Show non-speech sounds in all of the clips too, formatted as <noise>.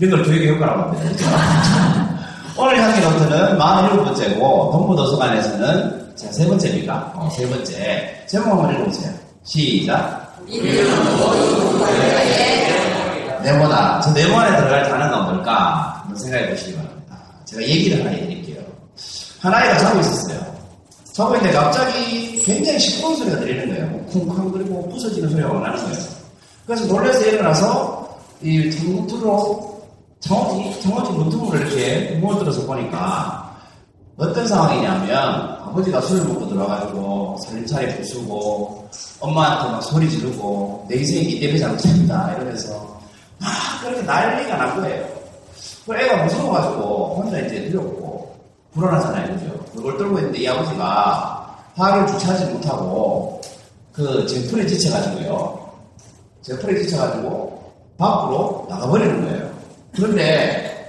이런 걸 교육의 효과라고 합니다. 오늘 향기 노트는 47번째고, 동부도서관에서는 자, 세 번째입니까? 어, 세 번째. 제목 한번 읽어보세요. 시작. 네모다. 저 네모 안에 들어갈 단어가 뭘까? 한번 생각해 보시기 바랍니다. 제가 얘기를 하나 해드릴게요. 하나이가 자고 있었어요. 있는데 갑자기 굉장히 시끄러운 소리가 들리는 거예요. 뭐 쿵쾅 그리고 부서지는 소리가 나는 거예요. 그래서 놀라서 일어나서 이 창문으로 창호지, 창호지 문틈으로 이렇게 문을 들어서 보니까 어떤 상황이냐면 아버지가 술을 먹고 들어와가지고 살림살이 부수고 엄마한테 막 소리 지르고 내 인생이 이 때문에 잘못했다 이러면서 막 그렇게 난리가 난 거예요. 그 애가 무서워가지고 혼자 이제 누렸고 불안하잖아요, 그죠? 그걸 떨고 있는데 이 아버지가 화를 주체하지 못하고 그 제풀에 지쳐가지고요. 제풀에 지쳐가지고 밖으로 나가버리는 거예요. 그런데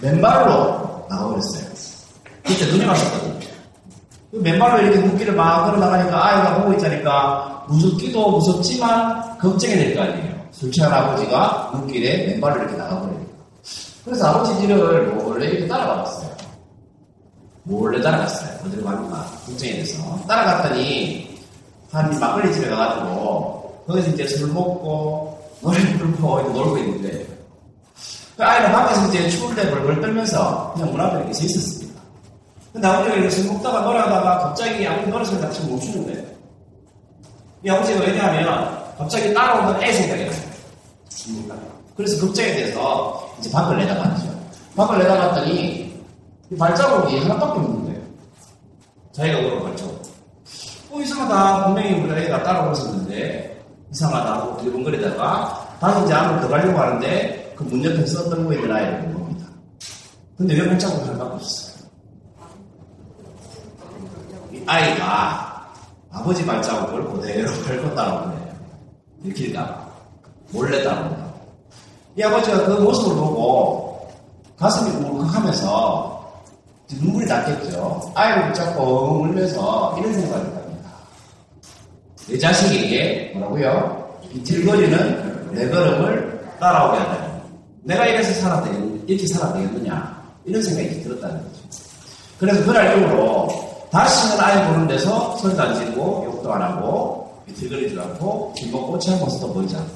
맨발로 나가버렸어요. 그때 눈이 왔었거든요. 그 맨발로 이렇게 눈길을 막 걸어 나가니까 아이가 보고 있자니까 무섭기도 무섭지만 걱정이 될 거 아니에요. 술 취한 아버지가 눈길에 맨발로 이렇게 나가버리니까. 그래서 아버지 뒤를 몰래 이렇게 따라가봤어요. 몰래 따라갔어요. 어디로 가는가 돼서 따라갔더니 한 막걸리 집에 가가지고 거기서 이제 술 먹고 노래 부르고 놀고 있는데 그 아이가 밖에서 이제 추운데 벌벌 떨면서 그냥 문 앞에 이렇게 서 있었습니다. 근데 아버지가 이렇게 술 먹다가 놀아다가 갑자기 아버지 노래 소리 같이 멈추는 거예요. 이 아버지가 왜냐하면 갑자기 따라오는 애 생각이 나요. 그래서 걱정이 돼서 이제 밖을 내다봤죠. 밖을 내다봤더니 이 발자국이 하나밖에 없는 거예요. 자기가 걸은 발자국. 어, 이상하다. 분명히 우리가 애가 따라오고 있었는데, 이상하다 하고 들bun거리다가 다시 이제 안으로 들어가려고 하는데, 그 문 옆에 서 떨고 있는 아이를 본 겁니다. 근데 왜 발자국이 하나밖에 없었어요? 이 아이가 아버지 발자국을 그대로 밟고 따라오는 거예요. 들킬까? 몰래 따라온다. 이 아버지가 그 모습을 보고 가슴이 울컥하면서 눈물이 났겠죠. 아이를 붙잡고 엉 울면서 이런 생각을 합니다. 내 자식에게 뭐라고요? 비틀거리는 내 걸음을 따라오게 한다. 내가 이래서 살아야 되겠, 이렇게 살아야 되겠느냐. 이런 생각이 들었다는 거죠. 그래서 그날 이후로 다시는 아이 보는 데서 소리도 안 지르고 욕도 안 하고 비틀거리지도 않고 길 먹고 체한 모습도 보이지 않고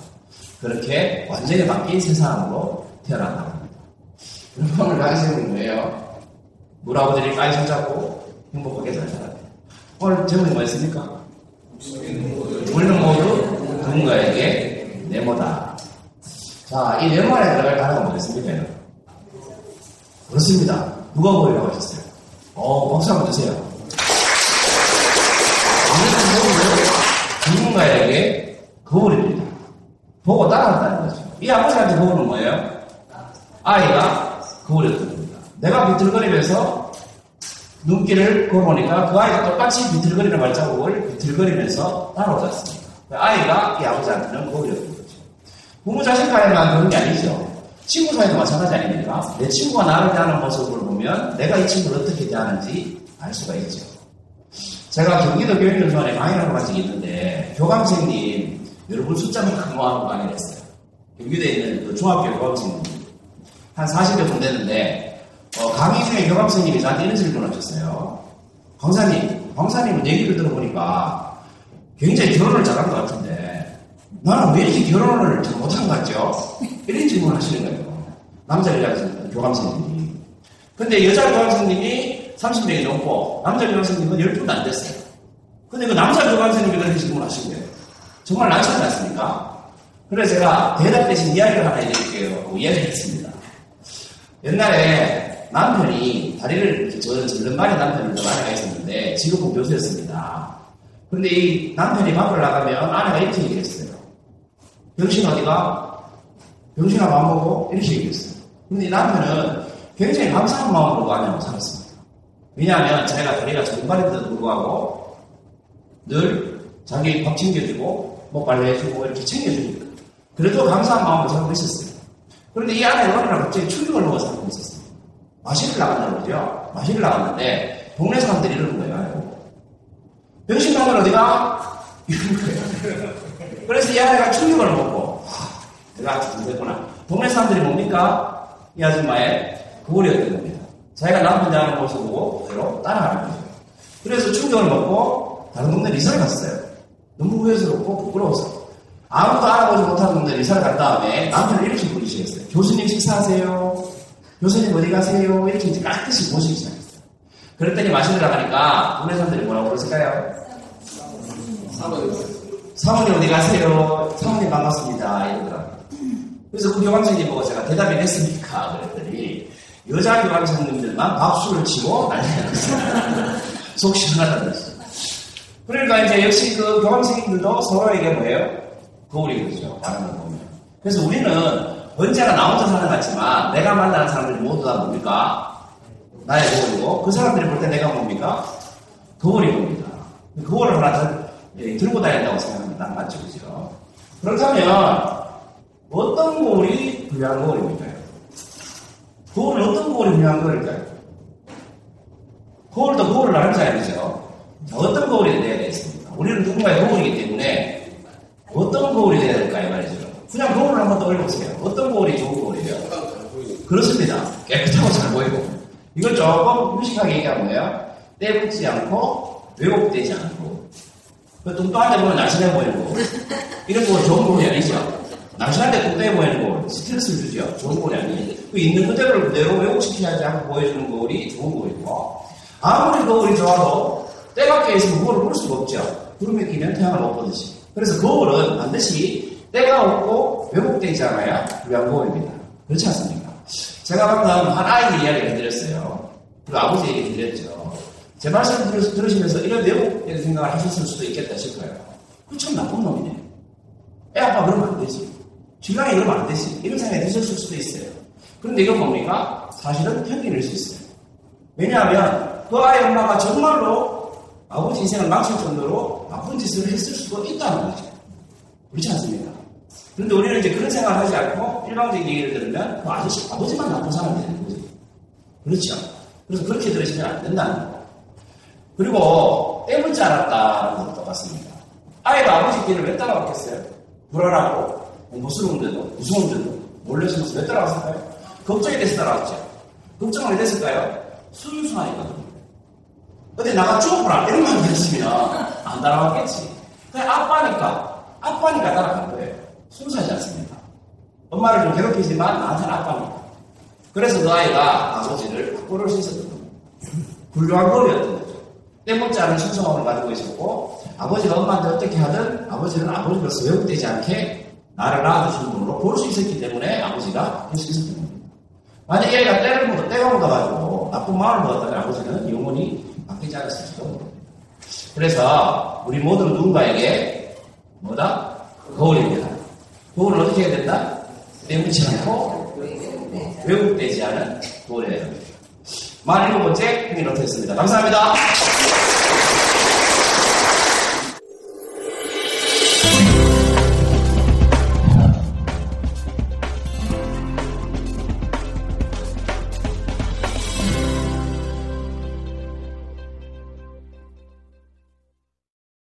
그렇게 완전히 바뀐 새 사람으로 태어난다고 합니다. 여러분 가르치는 뭐예요? 물아버지를 까이 손잡고 행복하게 잘 살아야 돼요. 오늘 제목이 뭐였습니까? 우리는 모두 누군가에게 네모다. 자, 이 네모 안에 들어갈 단어가 뭐겠습니까? 여러분? 그렇습니다. 누가 보이라고 하셨어요? 어, 박수 한번 주세요. 누군가에게 거울입니다. 보고 따라한다는 거죠. 이 아버지한테 거울은 뭐예요? 아이가 거울이었던 겁니다. 내가 비틀거리면서 눈길을 걸어보니까 그 아이가 똑같이 비틀거리는 발자국을 비틀거리면서 따라오지 않습니까? 그 아이가 이 아버지한테는 거울이었던 거죠. 부모 자식 간에만 그런 게 아니죠. 친구 사이도 마찬가지 아닙니까? 내 친구가 나를 대하는 모습을 보면 내가 이 친구를 어떻게 대하는지 알 수가 있죠. 제가 경기도 교육연수원에 강의를 하러 간 적이 있는데 교감생님 여러분 숫자만 강화하고 강의를 했어요. 경기도에 있는 그 중학교 교감생님 한 40여 분 됐는데 어, 강의 중에 교감생님이 저한테 이런 질문을 하셨어요. 강사님, 강사님은 얘기를 들어보니까 굉장히 결혼을 잘한 것 같은데 나는 왜 이렇게 결혼을 잘 못한 것 같죠? 이런 질문을 하시는 거예요. 남자 여자 교감생님이. 근데 여자 교감생님이 30명이 넘고 남자 교감생님은 10분도 안 됐어요. 근데 그 남자 교감생님이 그렇게 질문을 하신 거예요. 정말 난처하지 않습니까? 그래서 제가 대답 대신 이야기를 하나 해드릴게요. 하고 이야기를 했습니다. 옛날에 남편이 다리를 저는 절름발의 남편이 좀 아내가 있었는데 지금은 교수였습니다. 그런데 이 남편이 밖을 나가면 아내가 이렇게 얘기했어요. 병신 어디가? 병신아 밥 먹어? 이렇게 얘기했어요. 근데 이 남편은 굉장히 감사한 마음으로 아내하고 살았습니다. 왜냐하면 자기가 다리가 절름발인데도 불구하고 늘 자기 밥 챙겨주고 뭐 빨래해주고 이렇게 챙겨주니까 그래도 감사한 마음으로 살고 있었어요. 그런데 이 아내가 어느 날 갑자기 충격을 먹어 살고 있었어요. 마실을 나간다고 그러죠. 마실을 나갔는데 동네 사람들이 이러는 거예요. 병신 놈은 어디가? 이러는 거예요. 그래서 이 아내가 충격을 먹고 하, 내가 잘됐구나. 동네 사람들이 뭡니까? 이 아줌마의 거울이었던 겁니다. 자기가 남편 자는 모습을 보고 그대로 따라가는 거죠. 그래서 충격을 먹고 다른 동네 이사를 갔어요. 너무 후회스럽고 부끄러워서. 아무도 알아보지 못하는 동네 이사를 간 다음에 남편을 이렇게 부르시겠어요. 교수님 식사하세요. 교수님 어디 가세요? 이렇게 이제 깍듯이 보시기 시작했어요. 그랬더니 마시러 나가니까 동네 사람들이 뭐라고 그랬을까요? 사모님 어디 가세요? 사모님 반갑습니다. 이러더라고요. 그래서 그 교감생님 보고 제가 대답이 됐습니까? 그랬더니 여자 교감생님들만 박수를 치고 난리가 났어요. <laughs> 속 시원하다는 듯이. 그러니까 이제 역시 그 교감생님들도 서로에게 뭐예요? 거울이 그죠. 걸 보면. 그래서 우리는 언제나 나 혼자 사는 것 같지만 내가 만나는 사람들이 모두 다 뭡니까? 나의 거울이고 그 사람들이 볼 때 내가 뭡니까? 거울이 봅니다. 거울을 하나 더 예, 들고 다닌다고 생각합니다. 맞죠? 그죠? 그렇다면 어떤 거울이 불량한 거울입니까? 거울은 어떤 거울이 불량한 거울일까요? 거울도 거울을. 그죠? 자, 어떤 거울이 돼야 되겠습니까? 우리는 누군가의 거울이기 때문에 어떤 거울이 돼야 될까요? 그냥 거울을 한번 떠올려보세요. 어떤 거울이 좋은 거울이에요? 그렇습니다. 깨끗하고 잘 보이고. 이걸 조금 무식하게 얘기하면 뭐예요? 떼붙지 않고, 왜곡되지 않고. 그 뚱뚱한 데 보면 날씬해 보이는 거. 이런 거 좋은 거울이 아니죠. 날씬한 데 뚱뚱해 보이는 거울. 스트레스를 주죠. 좋은 거울이 아니에요. 그 있는 그대로 그대로 왜곡시키지 않고 보여주는 거울이 좋은 거울이고. 아무리 거울이 좋아도 때 밖에 있으면 거울을 볼 수가 없죠. 구름에 끼면 태양을 못 보듯이. 그래서 거울은 반드시 때가 없고 불량 거울입니다. 그렇지 않습니까? 제가 방금 한 아이들 이야기를 해드렸어요. 그리고 아버지 얘기 해드렸죠. 제 말씀 을 들으시면서 이런 왜곡된 생각을 하셨을 수도 있겠다 싶어요. 그참 나쁜 놈이네. 애 아빠 그러면 안 되지. 신랑이 그러면 안 되지. 이런 생각이 드셨을 수도 있어요. 그런데 이건 뭡니까? 사실은 편견일 수 있어요. 왜냐하면 그 아이 엄마가 정말로 아버지 인생을 망칠 정도로 나쁜 짓을 했을 수도 있다는 거죠. 그렇지 않습니까? 그런데 우리는 이제 그런 생각을 하지 않고 일방적인 얘기를 들으면 그 아저씨, 아버지만 나쁜 사람이 되는 거지. 그렇죠. 그래서 그렇게 들으시면 안 된다는 거. 그리고 때문지 않았다는 것도 똑같습니다. 아이가 아버지 길을 왜 따라왔겠어요? 불안하고, 무서운데도, 무서운데도, 몰래 숨어서 왜 따라왔을까요? 걱정이 돼서 따라왔죠. 걱정을 왜 됐을까요? 순수하니까. 어디 나가 죽어보라. 이런 말 들었으면 안 따라왔겠지. 그냥 아빠니까, 아빠니까 따라간 거예요. 순수하지 않습니까? 엄마를 좀 괴롭히지만 나한테는 아빠니까. 그래서 그 아이가 아버지를 바꿔올 수 있었던 겁니다. <laughs> 훌륭한 거리였던 거죠. 때묻지 않은 순수함을 가지고 있었고, 아버지가 엄마한테 어떻게 하든 아버지는 아버지로서 왜곡되지 않게 나를 낳아주신 분으로 볼 수 있었기 때문에 아버지가 할수 있었던 겁니다. 만약 얘가 때를 묻어, 때가 묻어가지고 나쁜 마음을 먹었다면 아버지는 영원히 바뀌지 않았을지도 모릅니다. 그래서 우리 모든 누군가에게 뭐다? 거울입니다. 거울을 어떻게 해야 된다? 때묻지 않고 왜곡되지 않은 됩니다. 만 일곱 번째 행위 노트였습니다. 감사합니다.